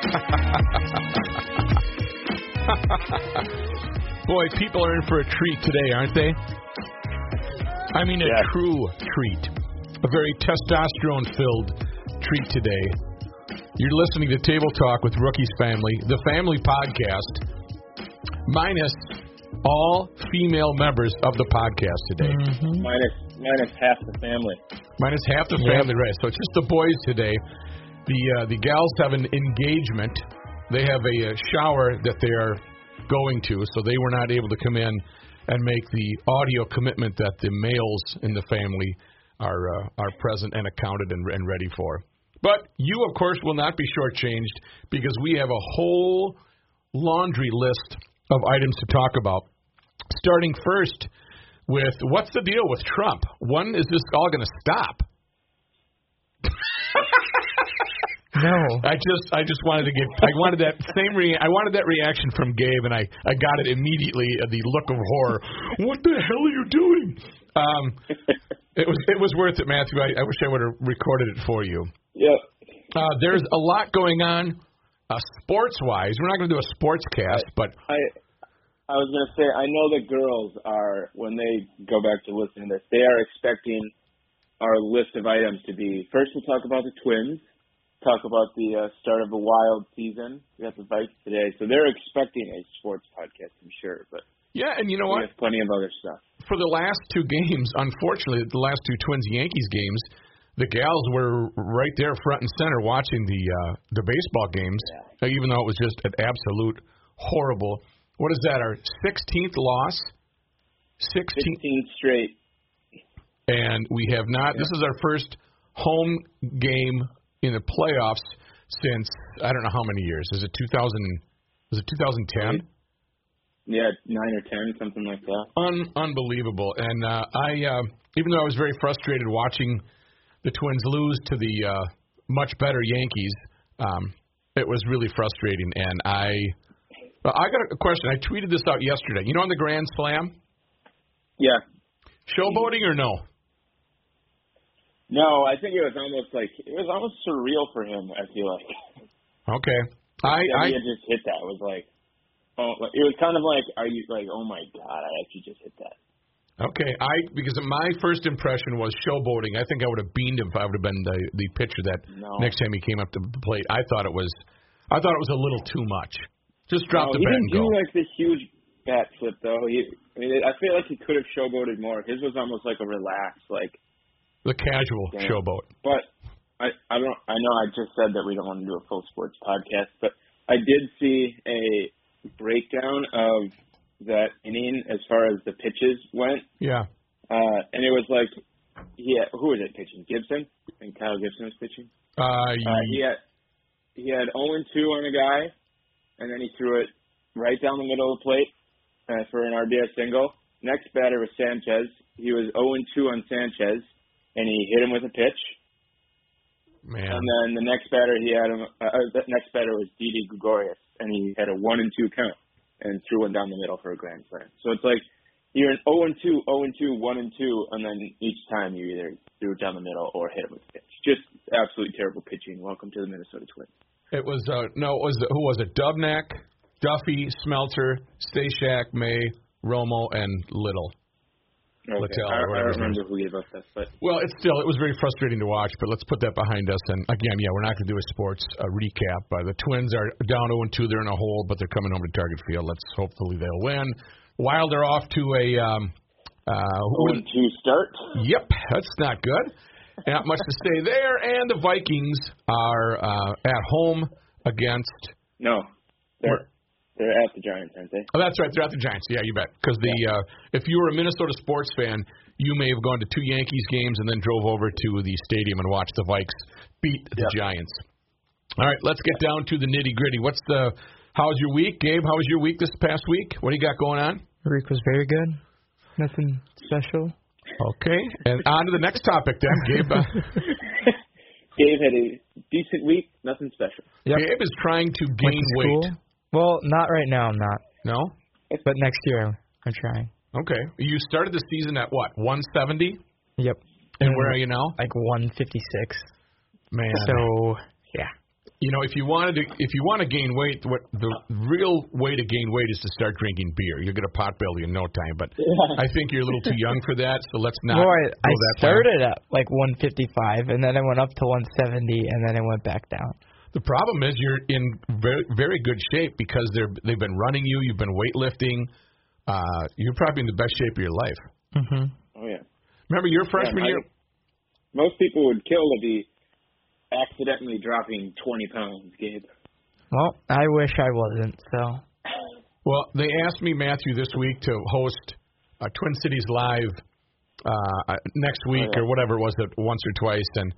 Boy, people are in for a treat today, aren't they? I mean, a Yeah. true treat. A very testosterone filled treat today. You're listening to Table Talk with Rookie's Family, the family podcast, minus all female members of the podcast today. Mm-hmm. Minus minus half the family. Minus half the Yep. family, right? So it's just the boys today. The uh, the gals have an engagement. They have a, uh shower that they are going to, so they were not able to come in and make the audio commitment that the males in the family are uh, are present and accounted and, and ready for. But you, of course, will not be shortchanged because we have a whole laundry list of items to talk about. Starting first with what's the deal with Trump? When is this all going to stop? No. I just I just wanted to get I wanted that same re- I wanted that reaction from Gabe and I I got it immediately uh, the look of horror. What the hell are you doing? Um, it was it was worth it, Matthew. I, I wish I would have recorded it for you. Yep. Uh, there's a lot going on uh, sports wise. We're not going to do a sports cast, but I I was gonna say I know the girls are when they go back to listen to this, they are expecting our list of items to be first we'll talk about the twins, talk about the uh, start of a wild season. We got the Vikes today, so they're expecting a sports podcast, I'm sure. But yeah, and you know we what? have plenty of other stuff. For the last two games, unfortunately, the last two Twins Yankees games, the gals were right there front and center watching the uh, the baseball games, uh, even though it was just an absolute horrible. What is that? Our 16th loss. 16th, Fifteen straight. and we have not. This is our first home game in the playoffs since I don't know how many years. Is it 2000? Was it 2010? Yeah, nine or ten, something like that. Un- unbelievable. And uh, I, uh, even though I was very frustrated watching the Twins lose to the uh, much better Yankees, um, it was really frustrating. And I, I got a question. I tweeted this out yesterday. You know, on the Grand Slam, Yeah. showboating or no? No, I think it was almost like it was almost surreal for him. I feel like Okay. I, I just hit that It was like, oh, it was kind of like, are you like, oh my god, I actually just hit that. okay. I because my first impression was showboating. I think I would have beamed him if I would have been the the pitcher that No. next time he came up to the plate. I thought it was, I thought it was a little too much. Just drop no, the he didn't do like the huge bat flip though. He, I mean, I feel like he could have showboated more. His was almost like a relaxed, like. The casual Damn. showboat. But I, I don't, I know I just said that we don't want to do a full sports podcast, but I did see a breakdown of that inning as far as the pitches went. Yeah. Uh, and it was like, had, who was it pitching? Gibson? And Kyle Gibson was pitching. Uh, Uh, he had he had 0 and 2 on a guy, and then he threw it right down the middle of the plate uh, for an RBI single. Next batter was Sanchez. He was 0 and 2 on Sanchez, and he hit him with a pitch. man. And then the next batter he had him. Uh, uh, the next batter was Didi Gregorius, and he had a 1 and 2 count and threw one down the middle for a grand slam. So it's like you're an 0 and 2, 0 and 2, 1 and 2, and then each time you either threw it down the middle or hit him with a pitch. Just absolutely terrible pitching. Welcome to the Minnesota Twins. It was uh no, it was who was it? Dobnak, Duffey, Smeltzer, Stashak, May, Romo, and Little. Okay. Littell I, or whatever his don't remember who gave up that, but Well, it's still it was very frustrating to watch, but let's put that behind us. And again, yeah, we're not going to do a sports uh, recap. Uh, the Twins are down 0 2. They're in a hole, but they're coming home to Target Field. Let's hopefully they'll win. While they're off to a um, uh, who- 0 2 start. Yep, that's not good. Not much to say there. And the Vikings are uh, at home against. No, they're Where- they're at the Giants, aren't they? Oh, that's right. They're at the Giants. Yeah, you bet. Because the uh, if you were a Minnesota sports fan, you may have gone to two Yankees games and then drove over to the stadium and watched the Vikes beat the Giants. All right, let's get down to the nitty gritty. What's the? How's your week, Gabe? How was your week this past week? What do you got going on? Rick was very good. Nothing special. Okay, and on to the next topic then, Gabe. Uh, Dave had a decent week, nothing special. Yep. Gabe is trying to gain to weight. School. Well, not right now. I'm not. No. But next year, I'm trying. Okay. You started the season at what? 170. Yep. And where mm, are you now? Like 156. Man. So yeah. You know, if you wanted to, if you want to gain weight, what the real way to gain weight is to start drinking beer. You'll get a pot belly in no time. But Yeah. I think you're a little too young for that, so let's not Well, go I, I that far. started at like 155, and then I went up to 170, and then I went back down. The problem is you're in very very good shape because they're they've been running you. You've been weightlifting. Uh, you're probably in the best shape of your life. hmm Oh yeah. Remember your freshman Yeah, I- year? Most people would kill to be accidentally dropping 20 pounds, Gabe. Well, I wish I wasn't. So Well, they asked me Matthew this week to host uh, Twin Cities Live uh, next week Oh, yeah. or whatever it was, that once or twice, and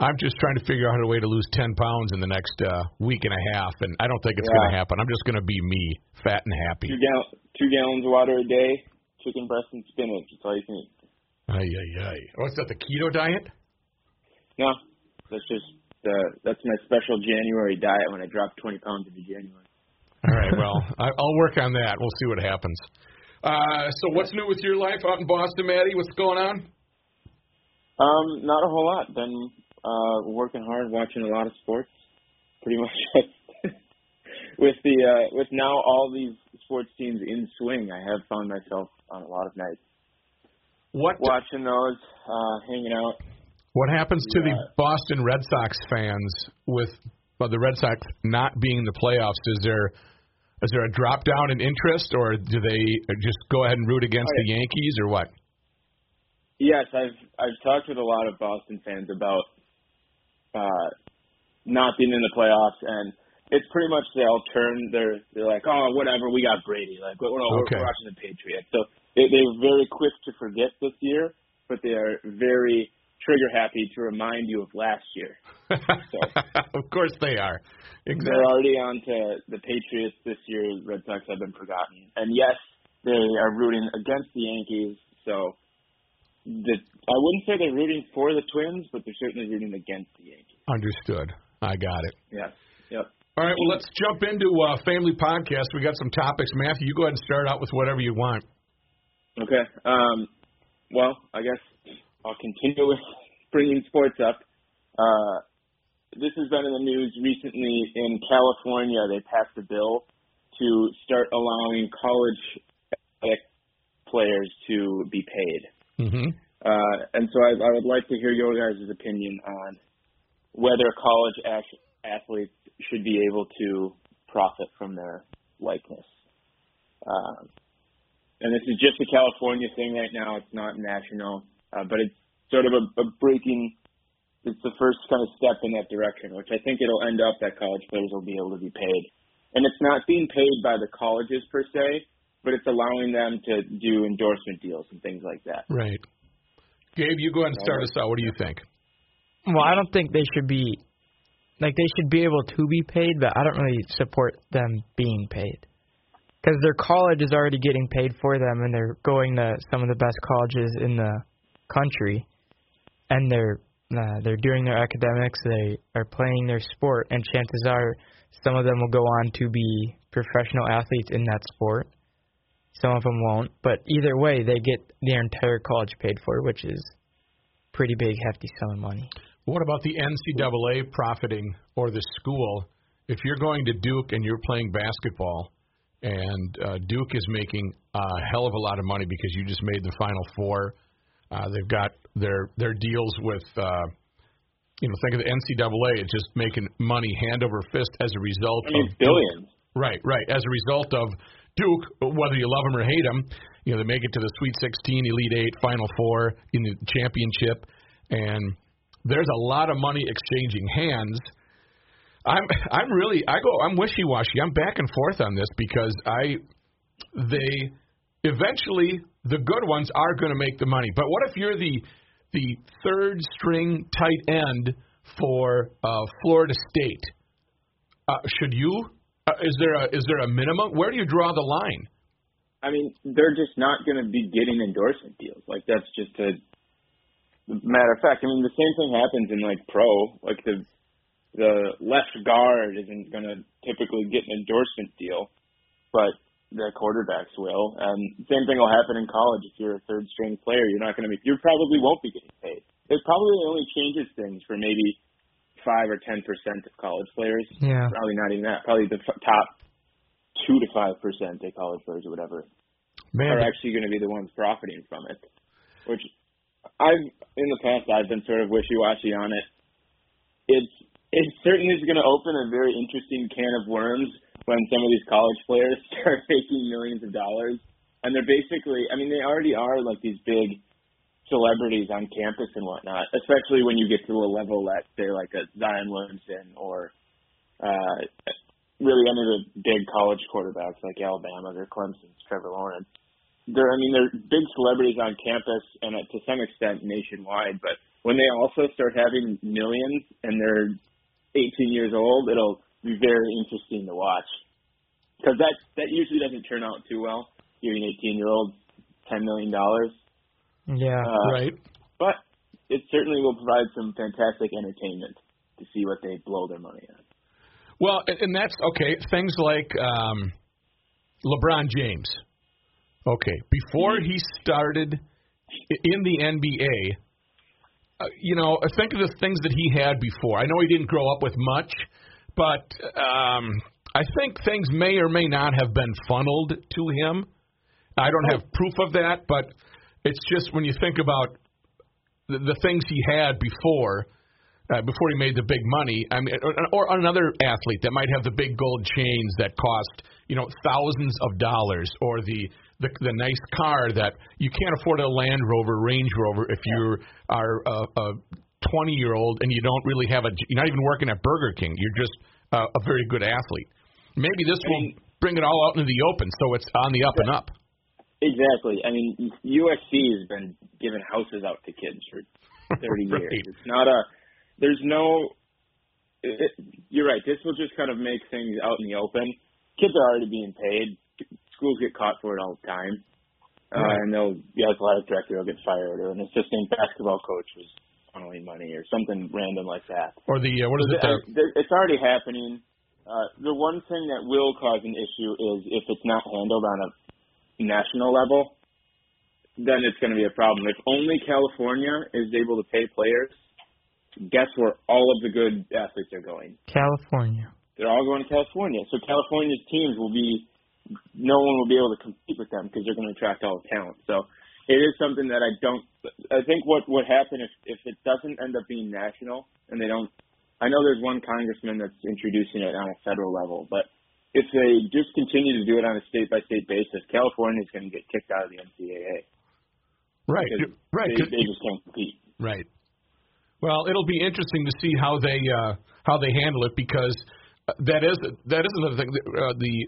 I'm just trying to figure out a way to lose 10 pounds in the next uh, week and a half, and I don't think it's Yeah. going to happen. I'm just going to be me, fat and happy. Two, gal- two gallons of water a day, chicken breast and spinach. That's all you can eat. Ay, ay, ay. What's that, the keto diet? No, that's just uh, that's my special January diet when I drop 20 pounds into January. All right, well, I'll work on that. We'll see what happens. Uh, so, what's new with your life out in Boston, Maddie? What's going on? Um, not a whole lot. Been uh, working hard, watching a lot of sports. Pretty much with the uh, with now all these sports teams in swing, I have found myself on a lot of nights What watching those, uh, hanging out. What happens to the Boston Red Sox fans with well, the Red Sox not being in the playoffs? Is there is there a drop down in interest, or do they just go ahead and root against Oh, the Yankees, or what? Yes, I've I've talked with a lot of Boston fans about uh, not being in the playoffs, and it's pretty much they'll turn. They're they're like, oh, whatever, we got Brady. Like, well, no, we're, Okay. we're watching the Patriots. So they, they're very quick to forget this year, but they are very trigger happy to remind you of last year. So, of course they are. Exactly. They're already on to the Patriots this year. Red Sox have been forgotten, and yes, they are rooting against the Yankees. So, the I wouldn't say they're rooting for the Twins, but they're certainly rooting against the Yankees. Understood. I got it. Yes. Yep. All right. Well, let's jump into uh, family podcast. We got some topics. Matthew, you go ahead and start out with whatever you want. Okay. Um, well, I guess I'll continue with bringing sports up. Uh, this has been in the news recently. In California, they passed a bill to start allowing college athletic players to be paid. Mm-hmm. Uh, and so I, I would like to hear your guys' opinion on whether college ath- athletes should be able to profit from their likeness. Um, and this is just a California thing right now. It's not national, uh, but it's sort of a, a breaking. It's the first kind of step in that direction, which I think it'll end up that college players will be able to be paid. And it's not being paid by the colleges per se, but it's allowing them to do endorsement deals and things like that. Right. Gabe, you go ahead and start us out. What do you think? Well, I don't think they should be like they should be able to be paid, but I don't really support them being paid because their college is already getting paid for them, and they're going to some of the best colleges in the country, and they're uh, they're doing their academics, they are playing their sport, and chances are some of them will go on to be professional athletes in that sport. Some of them won't, but either way, they get their entire college paid for, which is pretty big, hefty sum of money. What about the NCAA profiting or the school? If you're going to Duke and you're playing basketball, and uh, Duke is making a hell of a lot of money because you just made the Final Four. Uh, they've got their their deals with, uh, you know, think of the NCAA. It's just making money hand over fist as a result I mean, of billions. Right, right. As a result of Duke, whether you love them or hate them, you know they make it to the Sweet 16, Elite Eight, Final Four in the championship, and there's a lot of money exchanging hands. I'm I'm really I go I'm wishy washy. I'm back and forth on this because I they eventually the good ones are going to make the money. But what if you're the the third string tight end for uh, Florida State? Uh, should you? Uh, is there a is there a minimum? Where do you draw the line? I mean, they're just not going to be getting endorsement deals. Like that's just a matter of fact. I mean, the same thing happens in like pro. Like the the left guard isn't going to typically get an endorsement deal, but the quarterbacks will. And same thing will happen in college. If you're a third string player, you're not going to be. You probably won't be getting paid. It probably only changes things for maybe five or ten percent of college players. Yeah. Probably not even that. Probably the f- top two to five percent of college players or whatever Man, are actually going to be the ones profiting from it. Which I've in the past I've been sort of wishy washy on it. It's it certainly is going to open a very interesting can of worms when some of these college players start making millions of dollars, and they're basically I mean they already are like these big celebrities on campus and whatnot, especially when you get to a level that say like a Zion Williamson or uh really any of the big college quarterbacks like Alabama or Clemson's Trevor Lawrence. They're I mean they're big celebrities on campus and to some extent nationwide, but when they also start having millions and they're 18 years old, it'll be very interesting to watch because that that usually doesn't turn out too well. Giving 18 year olds 10 million dollars, Yeah. uh, right. but it certainly will provide some fantastic entertainment to see what they blow their money on. Well, and, that's okay. Things like um, LeBron James. Okay, before he started in the NBA, uh, you know, think of the things that he had before. I know he didn't grow up with much, but um, I think things may or may not have been funneled to him. I don't have proof of that, but it's just when you think about the, the things he had before, uh, before he made the big money. I mean, or, or another athlete that might have the big gold chains that cost you know thousands of dollars, or the the, the nice car that you can't afford a Land Rover, Range Rover if you are a, a 20 year old and you don't really have a you're not even working at Burger King. You're just uh, a very good athlete. Maybe this will bring it all out into the open, so it's on the up and up. Exactly. I mean, USC has been giving houses out to kids for 30 Right. years. It's not a. There's no. It, you're right. This will just kind of make things out in the open. Kids are already being paid. Schools get caught for it all the time, uh, and they'll the athletic director will get fired, or an assistant basketball coach was funneling money, or something random like that. Or the uh, what is it? Uh, The, there- it's already happening. Uh, the one thing that will cause an issue is if it's not handled on a national level, then it's going to be a problem. If only California is able to pay players, guess where all of the good athletes are going? California. They're all going to California. So California's teams will be, no one will be able to compete with them because they're going to attract all the talent. So it is something that I don't. I think what would happen if if it doesn't end up being national and they don't. I know there's one congressman that's introducing it on a federal level, but if they just continue to do it on a state by state basis, California is going to get kicked out of the NCAA. right, right, They, they just can't compete. Right. Well, it'll be interesting to see how they uh, how they handle it because uh, that is that is another thing. Uh, the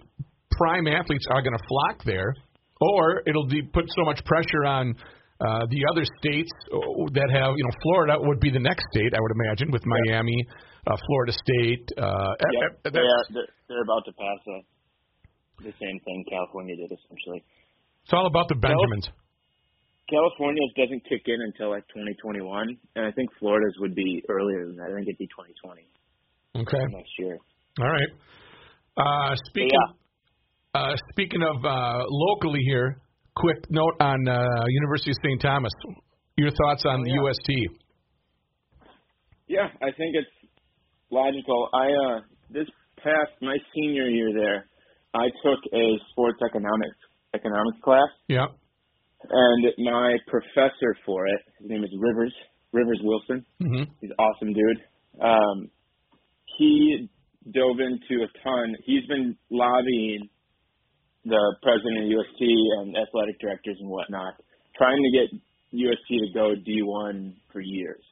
prime athletes are going to flock there, or it'll be put so much pressure on uh, the other states uh, that have you know Florida would be the next state I would imagine with Miami, uh, Florida State. Uh, Yep. uh, they are, they're, they're about to pass a, the same thing California did essentially. it's all about the Benjamins. California's doesn't kick in until like 2021, and I think Florida's would be earlier than that. I think it'd be 2020 Okay. next year. All right. Uh, speaking yeah. uh, speaking of uh, locally here, quick note on uh, University of St. Thomas. Your thoughts on Oh, the yeah. UST? Yeah, I think it's logical. I uh this past my senior year there, I took a sports economics economics class, Yeah. and my professor for it, his name is Rivers Rivers Wilson. hmm He's an awesome dude. Um, he dove into a ton. He's been lobbying the president of UST and athletic directors and whatnot, trying to get UST to go D1 for years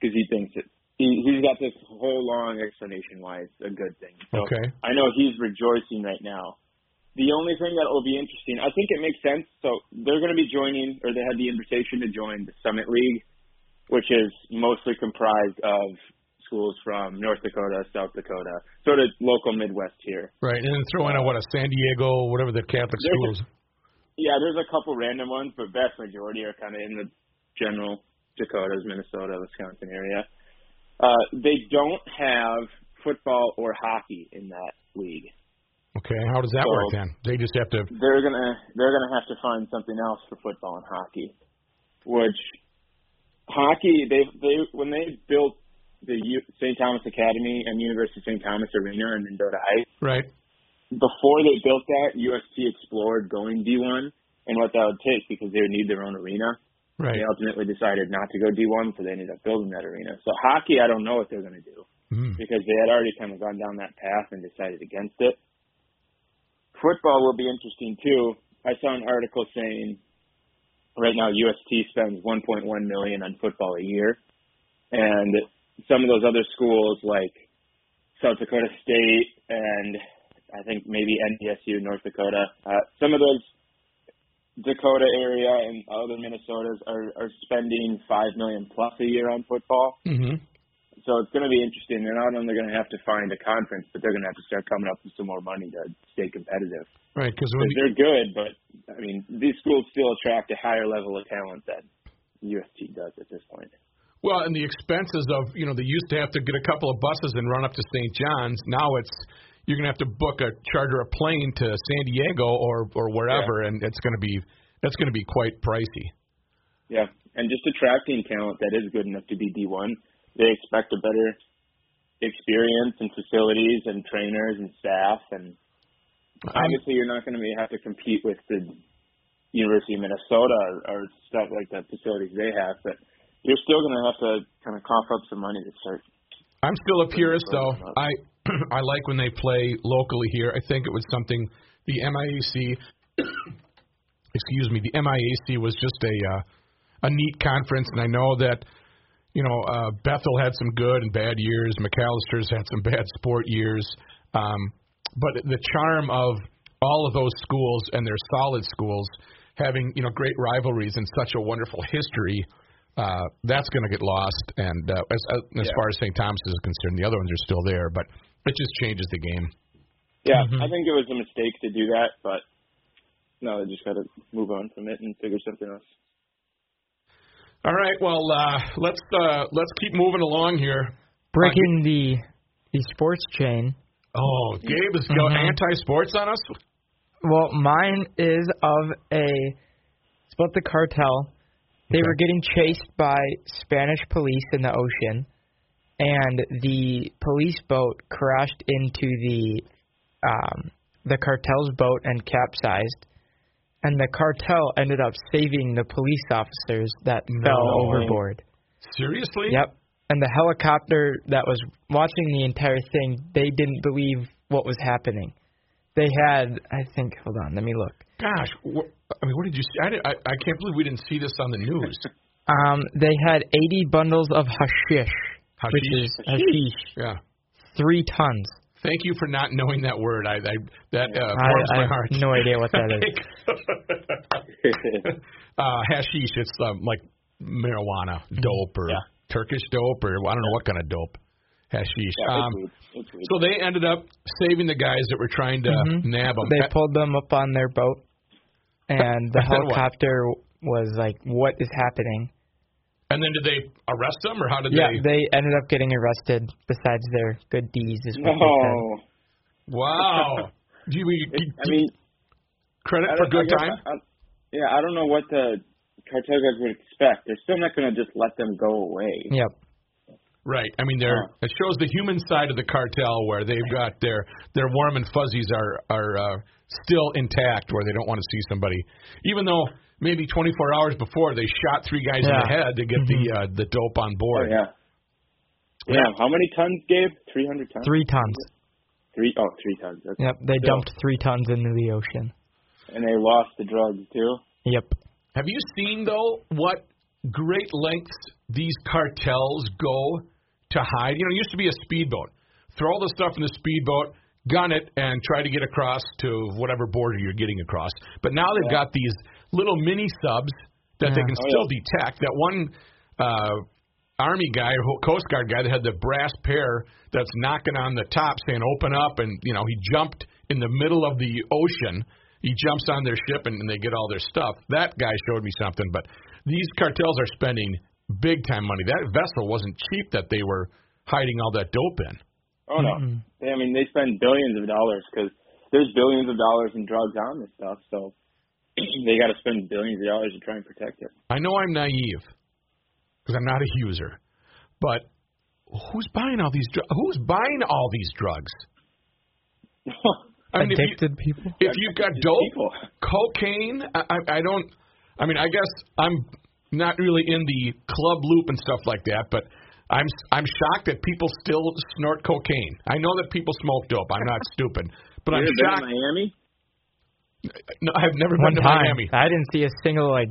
because he thinks it. He, he's got this whole long explanation why it's a good thing. So Okay. I know he's rejoicing right now. The only thing that will be interesting, I think it makes sense. So they're going to be joining, or they had the invitation to join the Summit League, which is mostly comprised of schools from North Dakota, South Dakota, sort of local Midwest here. Right, and then throw in a, what a San Diego, whatever the Catholic There's schools. Yeah, there's a couple random ones, but vast majority are kind of in the general Dakotas, Minnesota, Wisconsin area. Uh, they don't have football or hockey in that league. Okay, how does that So- work then? They just have to. they're gonna they're gonna have to find something else for football and hockey. Which hockey they they when they built the U- St. Thomas Academy and University of St. Thomas Arena in Mendota Heights. Right. Before they built that, UST explored going D1 and what that would take because they would need their own arena. Right. They ultimately decided not to go D1, so they ended up building that arena. So hockey, I don't know what they're going to do Mm. because they had already kind of gone down that path and decided against it. Football will be interesting too. I saw an article saying right now UST spends 1.1 million on football a year, and some of those other schools like South Dakota State and I think maybe NDSU, North Dakota, uh, some of those Dakota area and other Minnesotas are, are spending five million plus a year on football. Mm-hmm. So it's going to be interesting. They're not only going to have to find a conference, but they're going to have to start coming up with some more money to stay competitive. Right. Because Because they're good, but I mean, these schools still attract a higher level of talent than UST does at this point. Well, and the expenses of you know they used to have to get a couple of buses and run up to St. John's. Now it's you're going to have to book a charter a plane to San Diego or or wherever, and it's going to be that's going to be quite pricey. Yeah, and just attracting talent that is good enough to be D1. They expect a better experience and facilities and trainers and staff, and obviously you're not going to be have to compete with the University of Minnesota or, or stuff like the facilities they have, but you're still going to have to kind of cough up some money to start. I'm still a purist, though. I I like when they play locally here. I think it was something the MIAC, excuse me, the MIAC was just a uh, a neat conference, and I know that you know uh, Bethel had some good and bad years. Macalester's had some bad sport years, um, but the charm of all of those schools and their solid schools having you know great rivalries and such a wonderful history uh, that's going to get lost. And uh, as as Yeah. far as St. Thomas is concerned, the other ones are still there, but it just changes the game. Yeah, Mhm. I think it was a mistake to do that, but no, they just got to move on from it and figure something else. All right, well uh, let's uh, let's keep moving along here. Breaking the the sports chain. Oh, Gabe is go Mhm. anti-sports on us. Well, mine is of a. It's about the cartel. They Okay. were getting chased by Spanish police in the ocean, and the police boat crashed into the um, the cartel's boat and capsized. And the cartel ended up saving the police officers that No fell overboard. Seriously? Yep. And the helicopter that was watching the entire thing, they didn't believe what was happening. They had, I think, hold on, let me look. Gosh, wh- I mean, what did you see? I, did, I I can't believe we didn't see this on the news. Um, they had 80 bundles of hashish, which Hashish. is hashish, Yeah. three tons. Thank you for not knowing that word. I, I that uh, I, warms I my have no idea what that is. uh, hashish. It's um, like marijuana, dope, or Yeah. Turkish dope, or I don't know what kind of dope. Hashish. Yeah, um, it's weed. It's so they ended up saving the guys that were trying to Mhm. nab them. They pulled them up on their boat, and the And then what? helicopter was like, "What is happening?" and then did they arrest them, or how did Yeah, they? they ended up getting arrested. Besides their good deeds, is what they said. no. Wow. do you, you, It, I mean, credit I for good guess time? I, I, yeah, I don't know what the cartel guys would expect. They're still not going to just let them go away. Yep. Right. I mean, they're, Yeah. it shows the human side of the cartel where they've got their their warm and fuzzies are are uh, still intact, where they don't want to see somebody, even though maybe 24 hours before they shot three guys in the head to get the uh, the dope on Oh, board. yeah. Yeah. How many tons, Gabe? 300 tons? Three tons. Three, oh, three tons. That's, Yep. They Still. dumped three tons into the ocean. And they lost the drugs, too. Yep. Have you seen though what great lengths these cartels go to hide? You know, it used to be a speedboat. Throw all the stuff in the speedboat, gun it, and try to get across to whatever border you're getting across. But now they've Yeah. got these little mini subs that they can Oh, still detect. That one uh, Army guy, Coast Guard guy that had the brass pair that's knocking on the top saying "open up," and you know he jumped in the middle of the ocean. He jumps on their ship and, and they get all their stuff. That guy showed me something. But these cartels are spending big time money. That vessel wasn't cheap that they were hiding all that dope in. Oh, no. Mhm. They, I mean, they spend billions of dollars because there's billions of dollars in drugs on this stuff, so they got to spend billions of dollars to try and protect it. I know I'm naive because I'm not a user, but who's buying all these drugs? Who's buying all these drugs? I mean, if, you, Addicted people. if you've got dope, People. cocaine, I, I, I don't. I mean, I guess I'm not really in the club loop and stuff like that, but I'm I'm shocked that people still snort cocaine. I know that people smoke dope. I'm not stupid, but I'm You been shocked. to Miami? No, I've never One been to time, Miami. I didn't see a single like.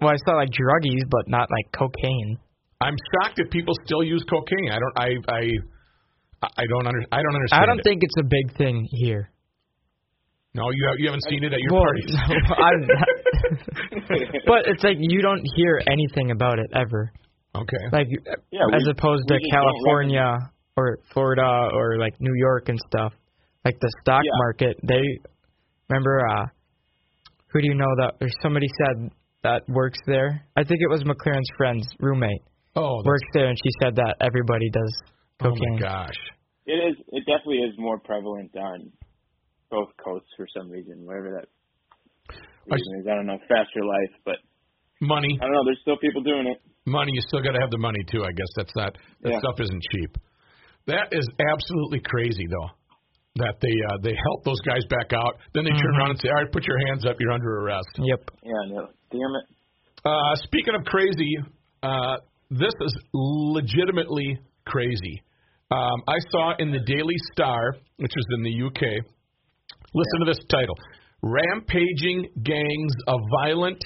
Well, I saw like druggies, but not like cocaine. I'm shocked that people still use cocaine. I don't. I I I don't under, I don't understand. I don't it. think it's a big thing here. No, you have, you haven't seen it at your Well, parties. no, I'm but it's like you don't hear anything about it ever. okay. Like Yeah, as we- opposed we to California or Florida or like New York and stuff. Like the stock Yeah. market, they remember uh who do you know that or somebody said that works there? I think it was McLaren's friend's roommate. Oh, Works there and she said that everybody does oh my gosh. It is. It definitely is more prevalent on both coasts for some reason, wherever that I- I don't know. Faster life, but Money, I don't know. There's still people doing it. money. You still got to have the money too. I guess that's not that Yeah. stuff isn't cheap. That is absolutely crazy though. That they uh, they help those guys back out, then they turn Mhm. around and say, "All right, put your hands up. You're under arrest." Yep. Yeah. No. Damn it. Uh, speaking of crazy, uh, this is legitimately crazy. Um, I saw in the Daily Star, which is in the UK. Listen to this title: "Rampaging gangs of violent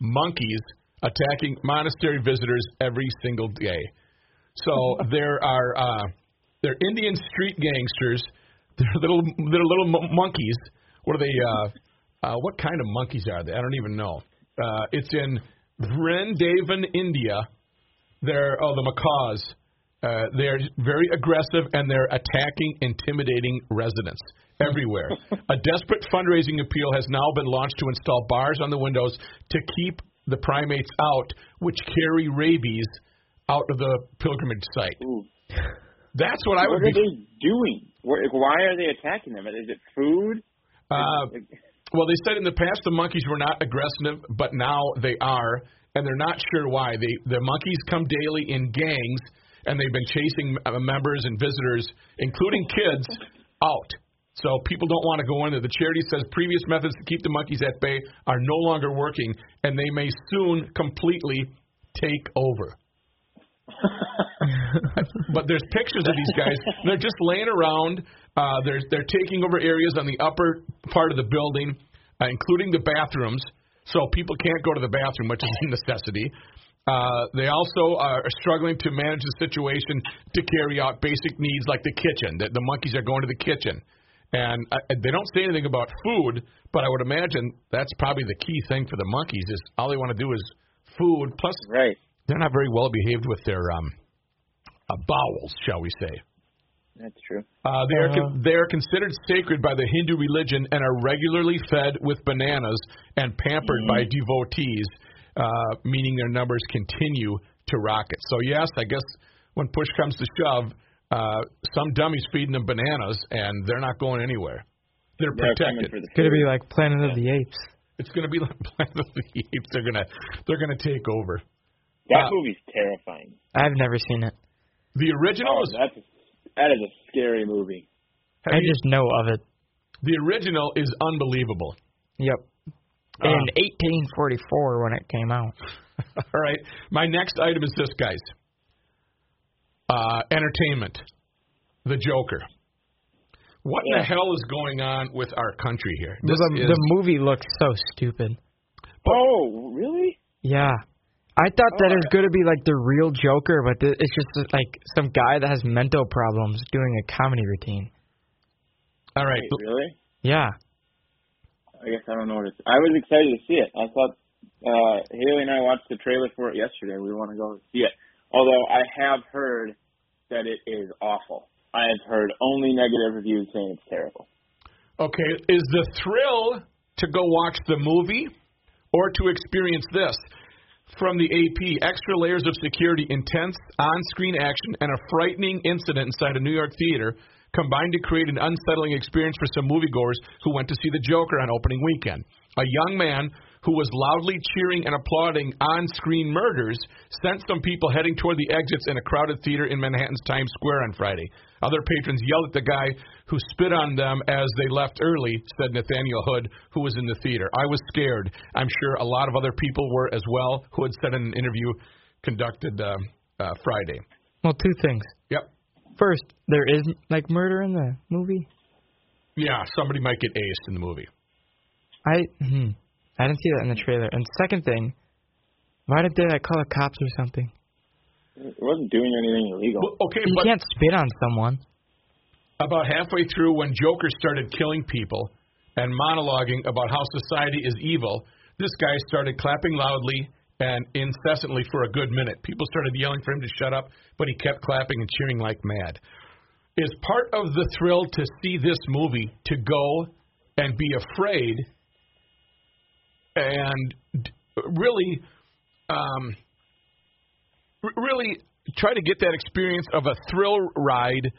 monkeys attacking monastery visitors every single day." So there are uh, they're Indian street gangsters. They're little they're little mon- monkeys. What are they? Uh, uh, what kind of monkeys are they? I don't even know. Uh, it's in Vrindavan, India. They're oh the macaws. Uh, they're very aggressive and they're attacking, intimidating residents everywhere. a desperate fundraising appeal has now been launched to install bars on the windows to keep the primates out, which carry rabies out of the pilgrimage site. Ooh. That's what I would. What are be. they doing? Why are they attacking them? Is it food? Uh, well, they said in the past the monkeys were not aggressive, but now they are, and they're not sure why. They the monkeys come daily in gangs, and they've been chasing uh, members and visitors, including kids, out. So people don't want to go in there. The charity says previous methods to keep the monkeys at bay are no longer working, and they may soon completely take over. but there's pictures of these guys. They're just laying around. Uh, they're they're taking over areas on the upper part of the building, uh, including the bathrooms, so people can't go to the bathroom, which is a necessity. Uh, they also are struggling to manage the situation to carry out basic needs like the kitchen. The, the monkeys are going to the kitchen, and uh, they don't say anything about food. But I would imagine that's probably the key thing for the monkeys is all they want to do is food. Plus, right. they're not very well behaved with their um, uh, bowels, shall we say. That's true. Uh, they are Uh-huh. con- they are considered sacred by the Hindu religion and are regularly fed with bananas and pampered by devotees, uh, meaning their numbers continue to rocket. So yes, I guess when push comes to shove, uh, some dummies feeding them bananas and they're not going anywhere. They're They're protected. for the It's gonna be like Planet of the Apes. It's going to be like Planet of the Apes. They're gonna they're gonna take over. That uh, movie's terrifying. I've never seen it. The original Oh, is that's that is a scary movie. have I you- just know of it. the original is unbelievable. Yep. Uh, In 1844 when it came out. All right. My next item is this, guys. Uh, entertainment. The Joker. What in the hell is going on with our country here? This the, is, the movie looks so stupid. Oh, really? Yeah. I thought that Oh, it was going to be like the real Joker, but th- it's just like some guy that has mental problems doing a comedy routine. all right. Wait, really? Yeah. I guess I don't know what it's. I was excited to see it. I thought uh Haley and I watched the trailer for it yesterday. We want to go see it. Although I have heard that it is awful. I have heard only negative reviews saying it's terrible. Okay. Is the thrill to go watch the movie or to experience this? From the AP, extra layers of security, intense on-screen action, and a frightening incident inside a New York theater combined to create an unsettling experience for some moviegoers who went to see the Joker on opening weekend. A young man who was loudly cheering and applauding on screen murders, sent some people heading toward the exits in a crowded theater in Manhattan's Times Square on Friday. Other patrons yelled at the guy who spit on them as they left early, said Nathaniel Hood, who was in the theater. I was scared. I'm sure a lot of other people were as well, Hood said in an interview conducted uh, uh, Friday. Well, two things. Yep. First, there is like murder in the movie. Yeah, somebody might get aced in the movie. I hmm, I didn't see that in the trailer. And second thing, why did they like call the cops or something? It wasn't doing anything illegal. Well, okay, You but can't spit on someone. about halfway through when Joker started killing people and monologuing about how society is evil, this guy started clapping loudly and incessantly for a good minute. People started yelling for him to shut up, but he kept clapping and cheering like mad. Is part of the thrill to see this movie to go and be afraid and really um, really try to get that experience of a thrill ride,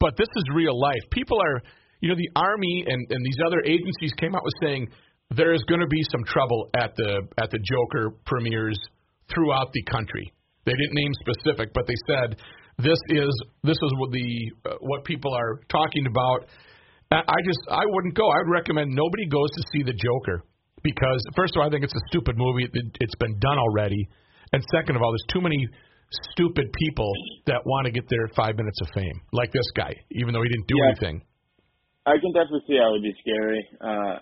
but this is real life. People are, you know, the Army and, and these other agencies came out with saying there is going to be some trouble at the at the Joker premieres throughout the country. They didn't name specific, but they said this is this is what the uh, what people are talking about. I just I wouldn't go. I would recommend nobody goes to see the Joker because first of all, I think it's a stupid movie. It, it's been done already, and second of all, there's too many stupid people that want to get their five minutes of fame, like this guy, even though he didn't do Yeah. anything. I can definitely see how it would be scary. Uh,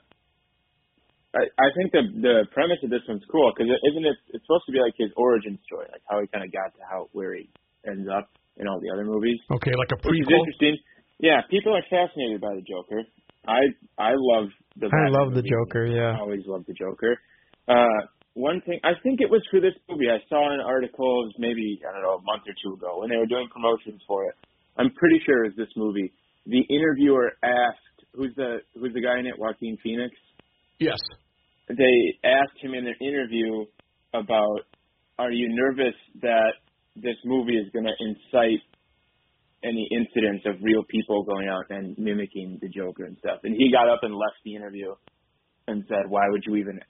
I, I think the the premise of this one's cool because isn't it? It's supposed to be like his origin story, like how he kind of got to how where he ends up in all the other movies. Okay, like a Which is prequel. interesting. Yeah, people are fascinated by the Joker. I I love the. I Batman love the. Joker. I Yeah. always loved the Joker. Uh, one thing, I think it was for this movie. I saw an article maybe I don't know a month or two ago when they were doing promotions for it. I'm pretty sure it was this movie. The interviewer asked, "Who's the who's the guy in it? Joaquin Phoenix." Yes. They asked him in an interview about, "Are you nervous that this movie is going to incite any incidents of real people going out and mimicking the Joker and stuff?" And he got up and left the interview and said, "Why would you even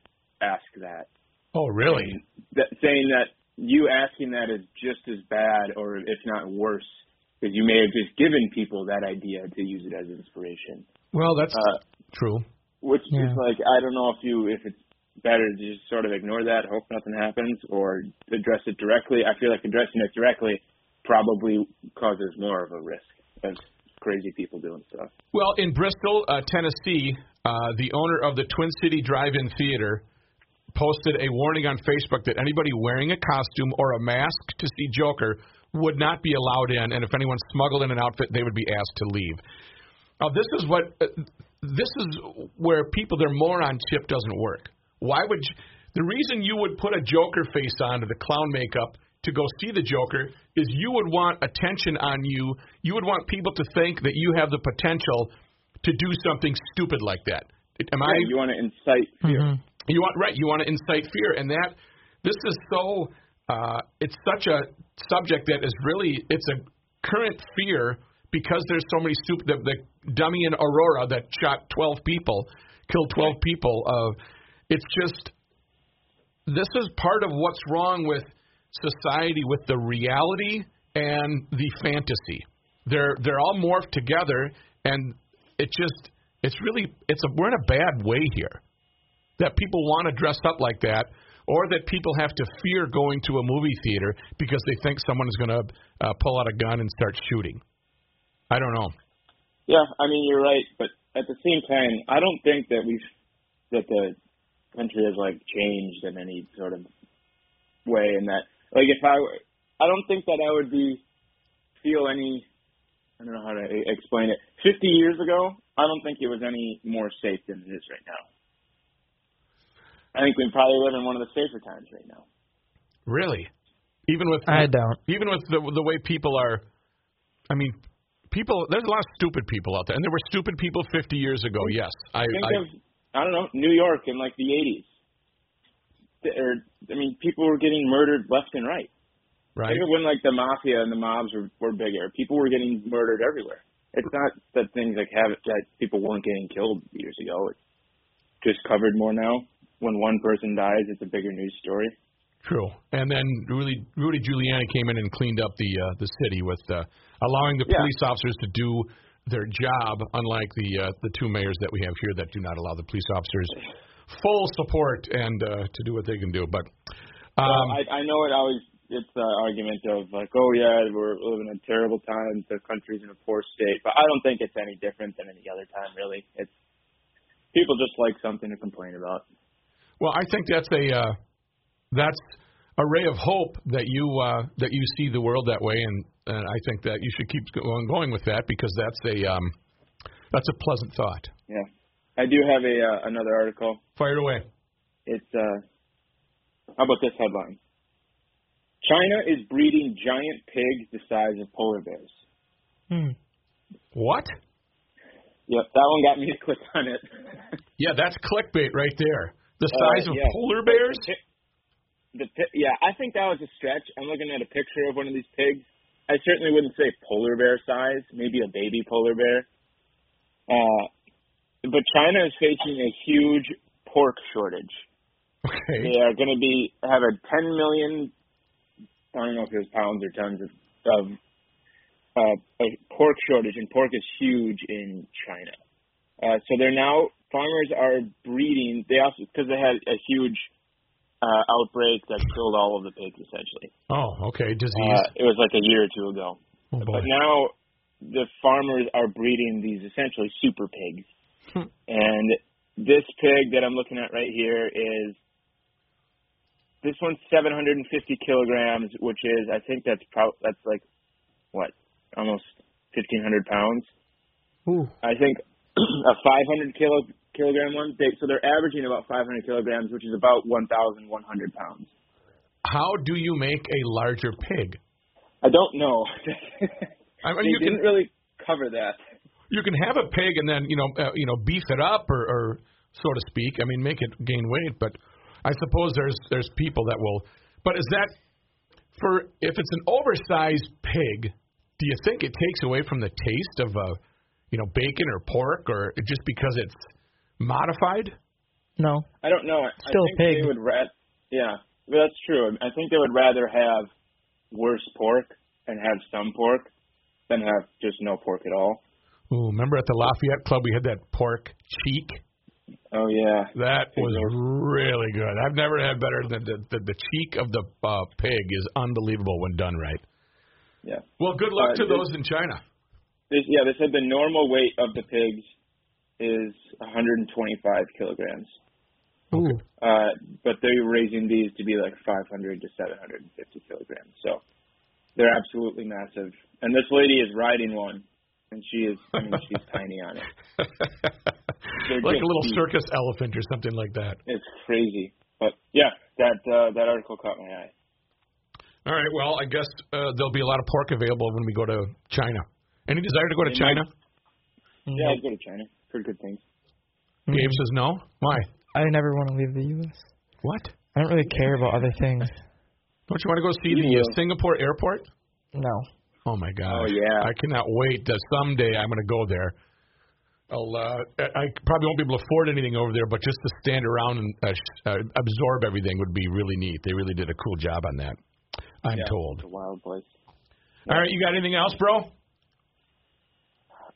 ask that?" Oh, really? That, saying that you asking that is just as bad, or if not worse, because you may have just given people that idea to use it as inspiration. Well, that's Uh, true. Which Yeah. is like I don't know if you if it's better to just sort of ignore that, hope nothing happens, or address it directly. I feel like addressing it directly probably causes more of a risk of crazy people doing stuff. Well, in Bristol, uh, Tennessee, uh, the owner of the Twin City Drive-In Theater posted a warning on Facebook that anybody wearing a costume or a mask to see Joker would not be allowed in, and if anyone smuggled in an outfit, they would be asked to leave. Now, this is what uh, this is where people their moron chip doesn't work. Why would you, the reason you would put a Joker face on to the clown makeup to go see the Joker is you would want attention on you. You would want people to think that you have the potential to do something stupid like that. Am I? You want to incite fear. Mhm. You want right. You want to incite fear, and that this is so. Uh, it's such a subject that is really it's a current fear because there's so many stupid. The, the dummy in Aurora that shot 12 people, killed 12 people. Uh, it's just this is part of what's wrong with society, with the reality and the fantasy. They're they're all morphed together, and it just it's really it's a we're in a bad way here that people want to dress up like that, or that people have to fear going to a movie theater because they think someone is going to uh, pull out a gun and start shooting. I don't know. Yeah, I mean you're right, but at the same time, I don't think that we've that the country has like changed in any sort of way. In that, like, if I, were- I don't think that I would be feel any. I don't know how to e- explain it. Fifty years ago, I don't think it was any more safe than it is right now. I think we probably live in one of the safer times right now. Really, even with I don't. even with the the way people are. I mean, people. There's a lot of stupid people out there, and there were stupid people 50 years ago. Yes, I. Think I of I don't know New York in like the '80s. or I mean, people were getting murdered left and right. Right. Even when like the mafia and the mobs were, were bigger, people were getting murdered everywhere. It's not that things like have that people weren't getting killed years ago. It's just covered more now. When one person dies, it's a bigger news story. True. And then Rudy, Rudy Giuliani came in and cleaned up the uh, the city with uh, allowing the Yeah. police officers to do their job, unlike the uh, the two mayors that we have here that do not allow the police officers full support and uh, to do what they can do. But um, well, I, I know it always it's the argument of like, oh yeah, we're living in terrible times. The country's in a poor state, but I don't think it's any different than any other time. Really, it's people just like something to complain about. well, I think that's a uh, that's a ray of hope that you uh, that you see the world that way, and, and I think that you should keep going going with that because that's a um, that's a pleasant thought. Yeah, I do have a uh, another article. Fire it away. It's uh, how about this headline? China is breeding giant pigs the size of polar bears. Hmm. What? Yep, that one got me to click on it. Yeah, that's clickbait right there. The Uh, size of yeah. polar bears. The yeah, I think that was a stretch. I'm looking at a picture of one of these pigs. I certainly wouldn't say polar bear size, maybe a baby polar bear. Uh, but China is facing a huge pork shortage. Okay. They are going to be have a 10 million. I don't know if it was pounds or tons of, of uh, a pork shortage, and pork is huge in China. Uh, so they're now farmers are breeding. They also because they had a huge uh, outbreak that killed all of the pigs essentially. Oh, okay. Disease. Uh, it was like a year or two ago. oh. But now the farmers are breeding these essentially super pigs. Hmm. and this pig that I'm looking at right here is this one's 750 kilograms, which is I think that's pro- that's like what almost 1500 pounds. Ooh. I think a 500 kilo kilogram one. They, so they're averaging about 500 kilograms, which is about 1,100 pounds. How do you make a larger pig? I don't know. I mean, they you didn't really cover that. you can have a pig and then you know uh, you know beef it up or, or so to speak. I mean, make it gain weight. But I suppose there's there's people that will. But is that for if it's an oversized pig? Do you think it takes away from the taste of uh, you know bacon or pork or just because it's modified? No. I don't know. I Still think pig. they would ra- yeah, that's true. I think they would rather have worse pork and have some pork than have just no pork at all. Ooh, remember at the Lafayette Club we had that pork cheek? Oh yeah. That Pig was roast. really good. I've never had better than the the, the cheek of the uh, pig is unbelievable when done right. Yeah. Well, good luck Uh, to this- those in China. They, yeah, they said the normal weight of the pigs is 125 kilograms. Ooh. Uh, but they're raising these to be like 500 to 750 kilograms. So they're absolutely massive. And this lady is riding one, and she is, I mean, she's tiny on it. They're like a little huge. circus elephant or something like that. It's crazy. But yeah, that uh, that article caught my eye. All right. Well, I guess uh, there'll be a lot of pork available when we go to China. Any desire to go to They China? might- Yeah, I'd go to China. Heard good things. Mm. Gabe says no. Why? I never want to leave the U.S. What? I don't really care about other things. Don't you want to go see the uh. Singapore airport? No. Oh my god. Oh, yeah. I cannot wait. That someday I'm going to go there. I'll. Uh, I I probably won't be able to afford anything over there, but just to stand around and uh, sh- uh, absorb everything would be really neat. They really did a cool job on that. I'm yeah, told. It's a wild place. All right, you got anything else, bro?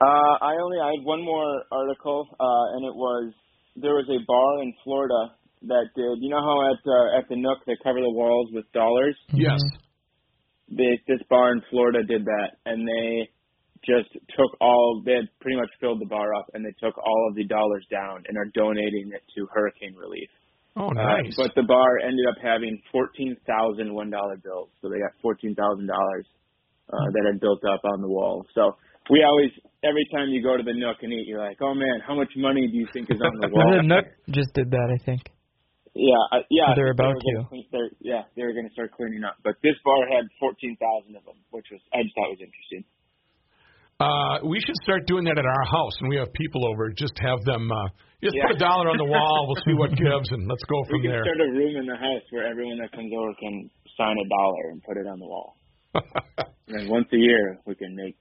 Uh, I only I had one more article, uh, and it was there was a bar in Florida that did. You know how at uh, at the Nook they cover the walls with dollars. Yes. They, this bar in Florida did that, and they just took all. They had pretty much filled the bar up, and they took all of the dollars down and are donating it to hurricane relief. Oh, Uh, nice. but the bar ended up having fourteen thousand one dollar bills, so they got fourteen thousand dollars uh, that had built up on the wall. So we always, every time you go to the Nook and eat, you're like, oh man, how much money do you think is on the wall? the Nook just did that, I think. Yeah, uh, yeah. They're I think they about were gonna to. Clean, they're, yeah, they were going to start cleaning up. But this bar had fourteen thousand of them, which was I just thought was interesting. Uh, we should start doing that at our house, and we have people over. Just have them uh, just Yeah. put a dollar on the wall. We'll see what gives, and let's go We from can there. start a room in the house where everyone that comes over can sign a dollar and put it on the wall. And then once a year, we can make.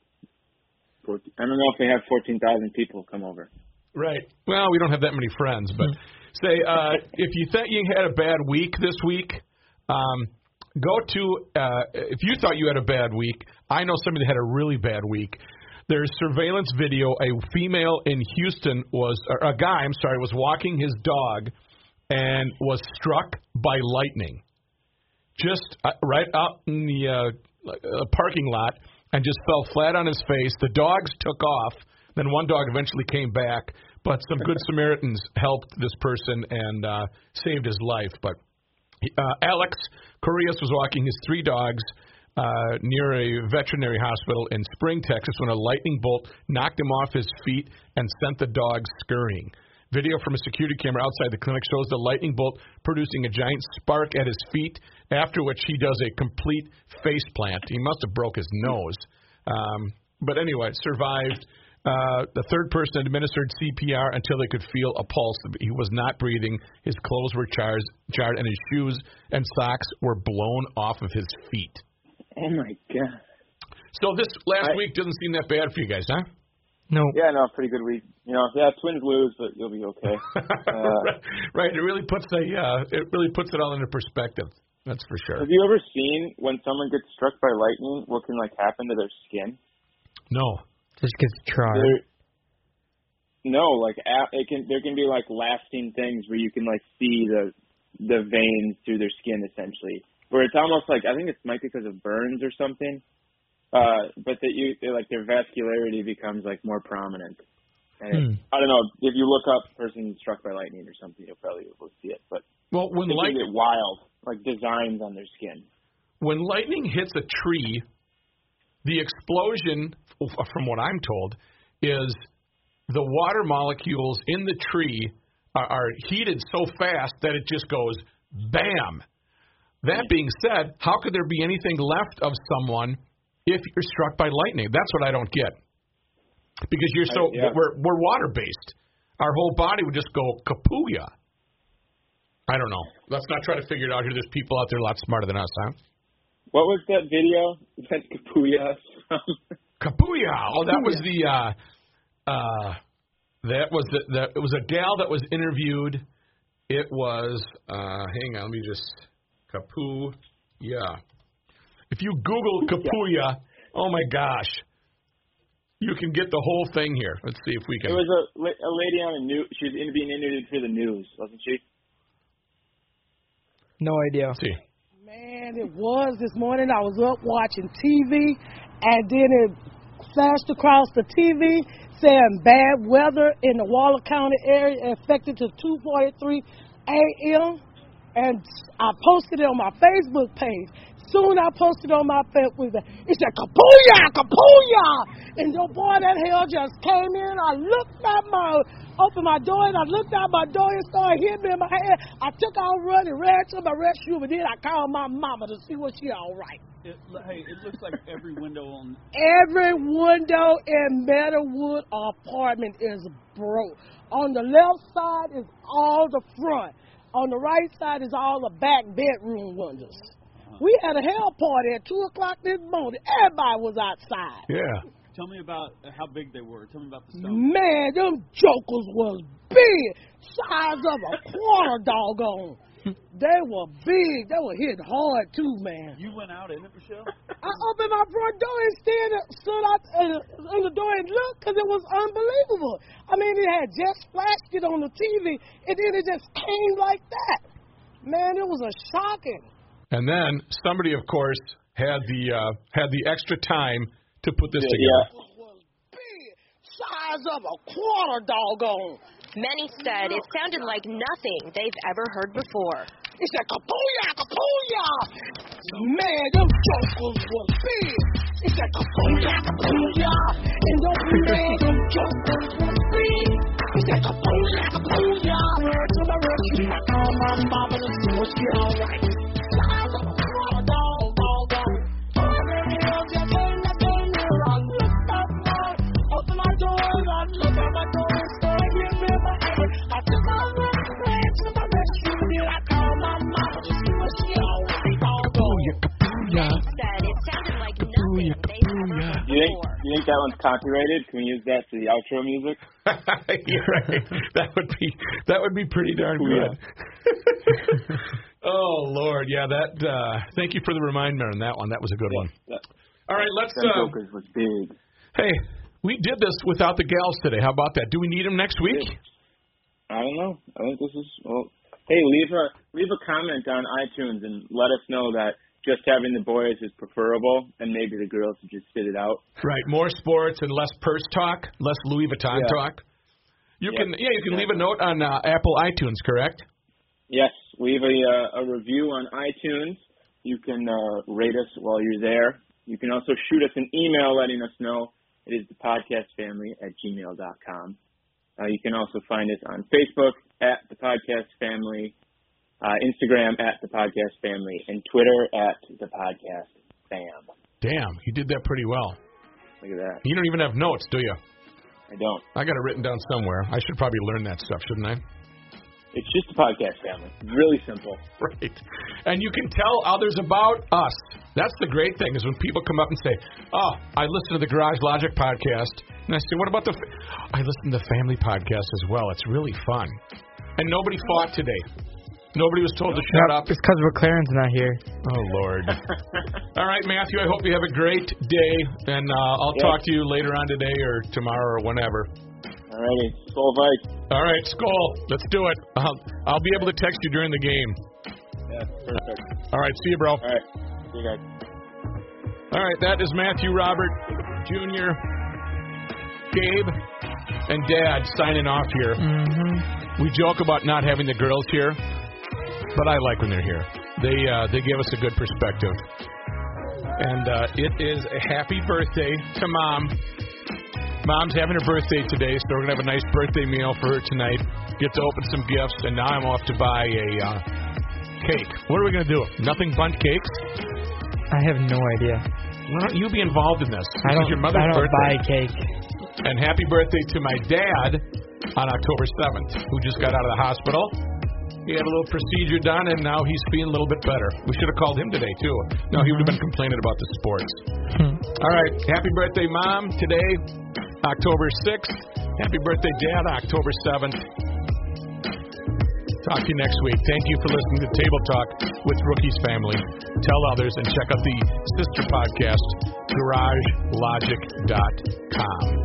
14, I don't know if they have fourteen thousand people come over. right. Well, we don't have that many friends, but say uh, if you thought you had a bad week this week, um, go to. Uh, if you thought you had a bad week, I know somebody that had a really bad week. There's surveillance video. A female in Houston was, or a guy, I'm sorry, was walking his dog and was struck by lightning. Just uh, right out in the uh, uh, parking lot and just fell flat on his face. The dogs took off. Then one dog eventually came back, but some good Samaritans helped this person and uh, saved his life. But uh, Alex Correas was walking his three dogs uh, near a veterinary hospital in Spring, Texas, when a lightning bolt knocked him off his feet and sent the dogs scurrying. Video from a security camera outside the clinic shows the lightning bolt producing a giant spark at his feet, after which he does a complete face plant. He must have broke his nose. Um, but anyway, survived. Uh, the third person administered CPR until they could feel a pulse. He was not breathing. His clothes were charred, charred and his shoes and socks were blown off of his feet. Oh my god. So this last I- week doesn't seem that bad for you guys, huh? No. Yeah, no, pretty good week. You know, yeah, Twins lose, but you'll be okay. Uh, right, right. It really puts a uh, it really puts it all into perspective. That's for sure. have you ever seen when someone gets struck by lightning, what can like happen to their skin? No. Just gets charred. There, no, like a- it can. There can be like lasting things where you can like see the the veins through their skin, essentially. Where it's almost like I think it might be because of burns or something. Uh, but that you like their vascularity becomes like more prominent. And it, Hmm. I don't know if you look up person struck by lightning or something, you'll probably be able to see it. But Well, when it can light get wild, like designs on their skin. when lightning hits a tree, the explosion, from what I'm told, is the water molecules in the tree are, are heated so fast that it just goes bam. That being said, how could there be anything left of someone if you're struck by lightning? That's what I don't get. Because you're so yeah. we're we're water based. Our whole body would just go kapuya. I don't know. Let's not try to figure it out here. There's people out there a lot smarter than us, huh? What was that video? That Kapuya? Kapuya. Oh, that was the uh uh that was the, the it was a gal that was interviewed. It was uh hang on, let me just Kapuya. If you Google Kapuya, oh my gosh. You can get the whole thing here. Let's see if we It can was a a lady on the news. She was in, being interviewed for the news, wasn't she? No idea. see. Man, it was this morning. I was up watching TV, and then it flashed across the TV saying bad weather in the Waller County area affected to 2:43 a.m. And I posted it on my Facebook page. Soon I posted on my Facebook. It said Kapuya, Kapuya, and your boy that hell just came in. I looked at my, opened my door, and I looked out my door and started hitting me in my head. I took out running, ran to my restroom, and then I called my mama to see was she all right. It, hey, it looks like every window on. Every window in Meadowwood apartment is broke. On the left side is all the front. On the right side is all the back bedroom windows. Uh-huh. We had a hell party at two o'clock this morning. Everybody was outside. Yeah. Tell me about how big they were. Tell me about the stone. Man, them jokers was big, size of a quarter doggone. They were big. They were hitting hard too, man. You went out in it, Michelle. I opened my front door and stood, stood out in, in the door and looked because it was unbelievable. I mean, it had just flashed it on the TV, and then it just came like that. Man, it was a shocking. And then somebody of course had the uh had the extra time to put this Yeah, together. It was big, size of a quarter doggone. Many said it sounded like nothing they've ever heard before. It said kapuya, kapuya. Man, them jokers was big. It said kapuya, kapuya. And them man, them jokers was big. It said kapuya, kapuya. To the rescue, I call my mama to see you think do you think that one's copyrighted? Can we use that for the outro music? You're right. That would be that would be pretty darn good. oh Lord, yeah. That. uh Thank you for the reminder on that one. That was a good one. That, All right, let's. Uh, was big. hey, we did this without the gals today. How about that? Do we need them next week? I don't know. I think this is well. Hey, leave a leave a comment on iTunes and let us know that just having the boys is preferable, and maybe the girls should just sit it out. Right. More sports and less purse talk, less Louis Vuitton Yeah. talk. You can yeah, you can leave a note on uh, Apple iTunes, correct? Yes, leave a uh, a review on iTunes. You can uh, rate us while you're there. You can also shoot us an email letting us know. It is the podcast family at gmail.com. Uh, you can also find us on Facebook at the podcast family, uh, Instagram at the podcast family, and Twitter at the podcast fam. Damn, you did that pretty well. Look at that. You don't even have notes, do you? I don't. I got it written down somewhere. I should probably learn that stuff, shouldn't I? It's just the podcast family. Really simple. Right. And you can tell others about us. That's the great thing is when people come up and say, "Oh, I listen to the Garage Logic podcast," and I say, "What about the?" F-? I listen to the Family podcast as well. It's really fun. And nobody fought today. Nobody was told to shut up. It's because McLaren's not here. Oh Lord. All right, Matthew. I hope you have a great day, and uh, I'll Yeah. talk to you later on today or tomorrow or whenever. Alrighty. Skol Vikes. All right, Skol. Let's do it. I'll, I'll be able to text you during the game. Yeah, perfect. All right. See you, bro. All right. See you guys. All right, that is Matthew Robert Jr., Gabe, and Dad signing off here. Mm-hmm. We joke about not having the girls here, but I like when they're here. They uh, they give us a good perspective. And uh, it is a happy birthday to Mom. Mom's having her birthday today, so we're gonna have a nice birthday meal for her tonight. Get to open some gifts, and now I'm off to buy a uh, cake. What are we gonna do? Nothing bundt cakes? I have no idea. Why don't you be involved in this? This I don't. is your mother's I don't birthday. buy cake. And happy birthday to my dad on October 7th, who just got out of the hospital. He had a little procedure done, and now he's feeling a little bit better. We should have called him today, too. No, he would have been complaining about the sports. Hmm. All right. Happy birthday, Mom, today, October 6th. Happy birthday, Dad, October 7th. Talk to you next week. Thank you for listening to Table Talk with Rookie's Family. Tell others and check out the sister podcast, GarageLogic.com.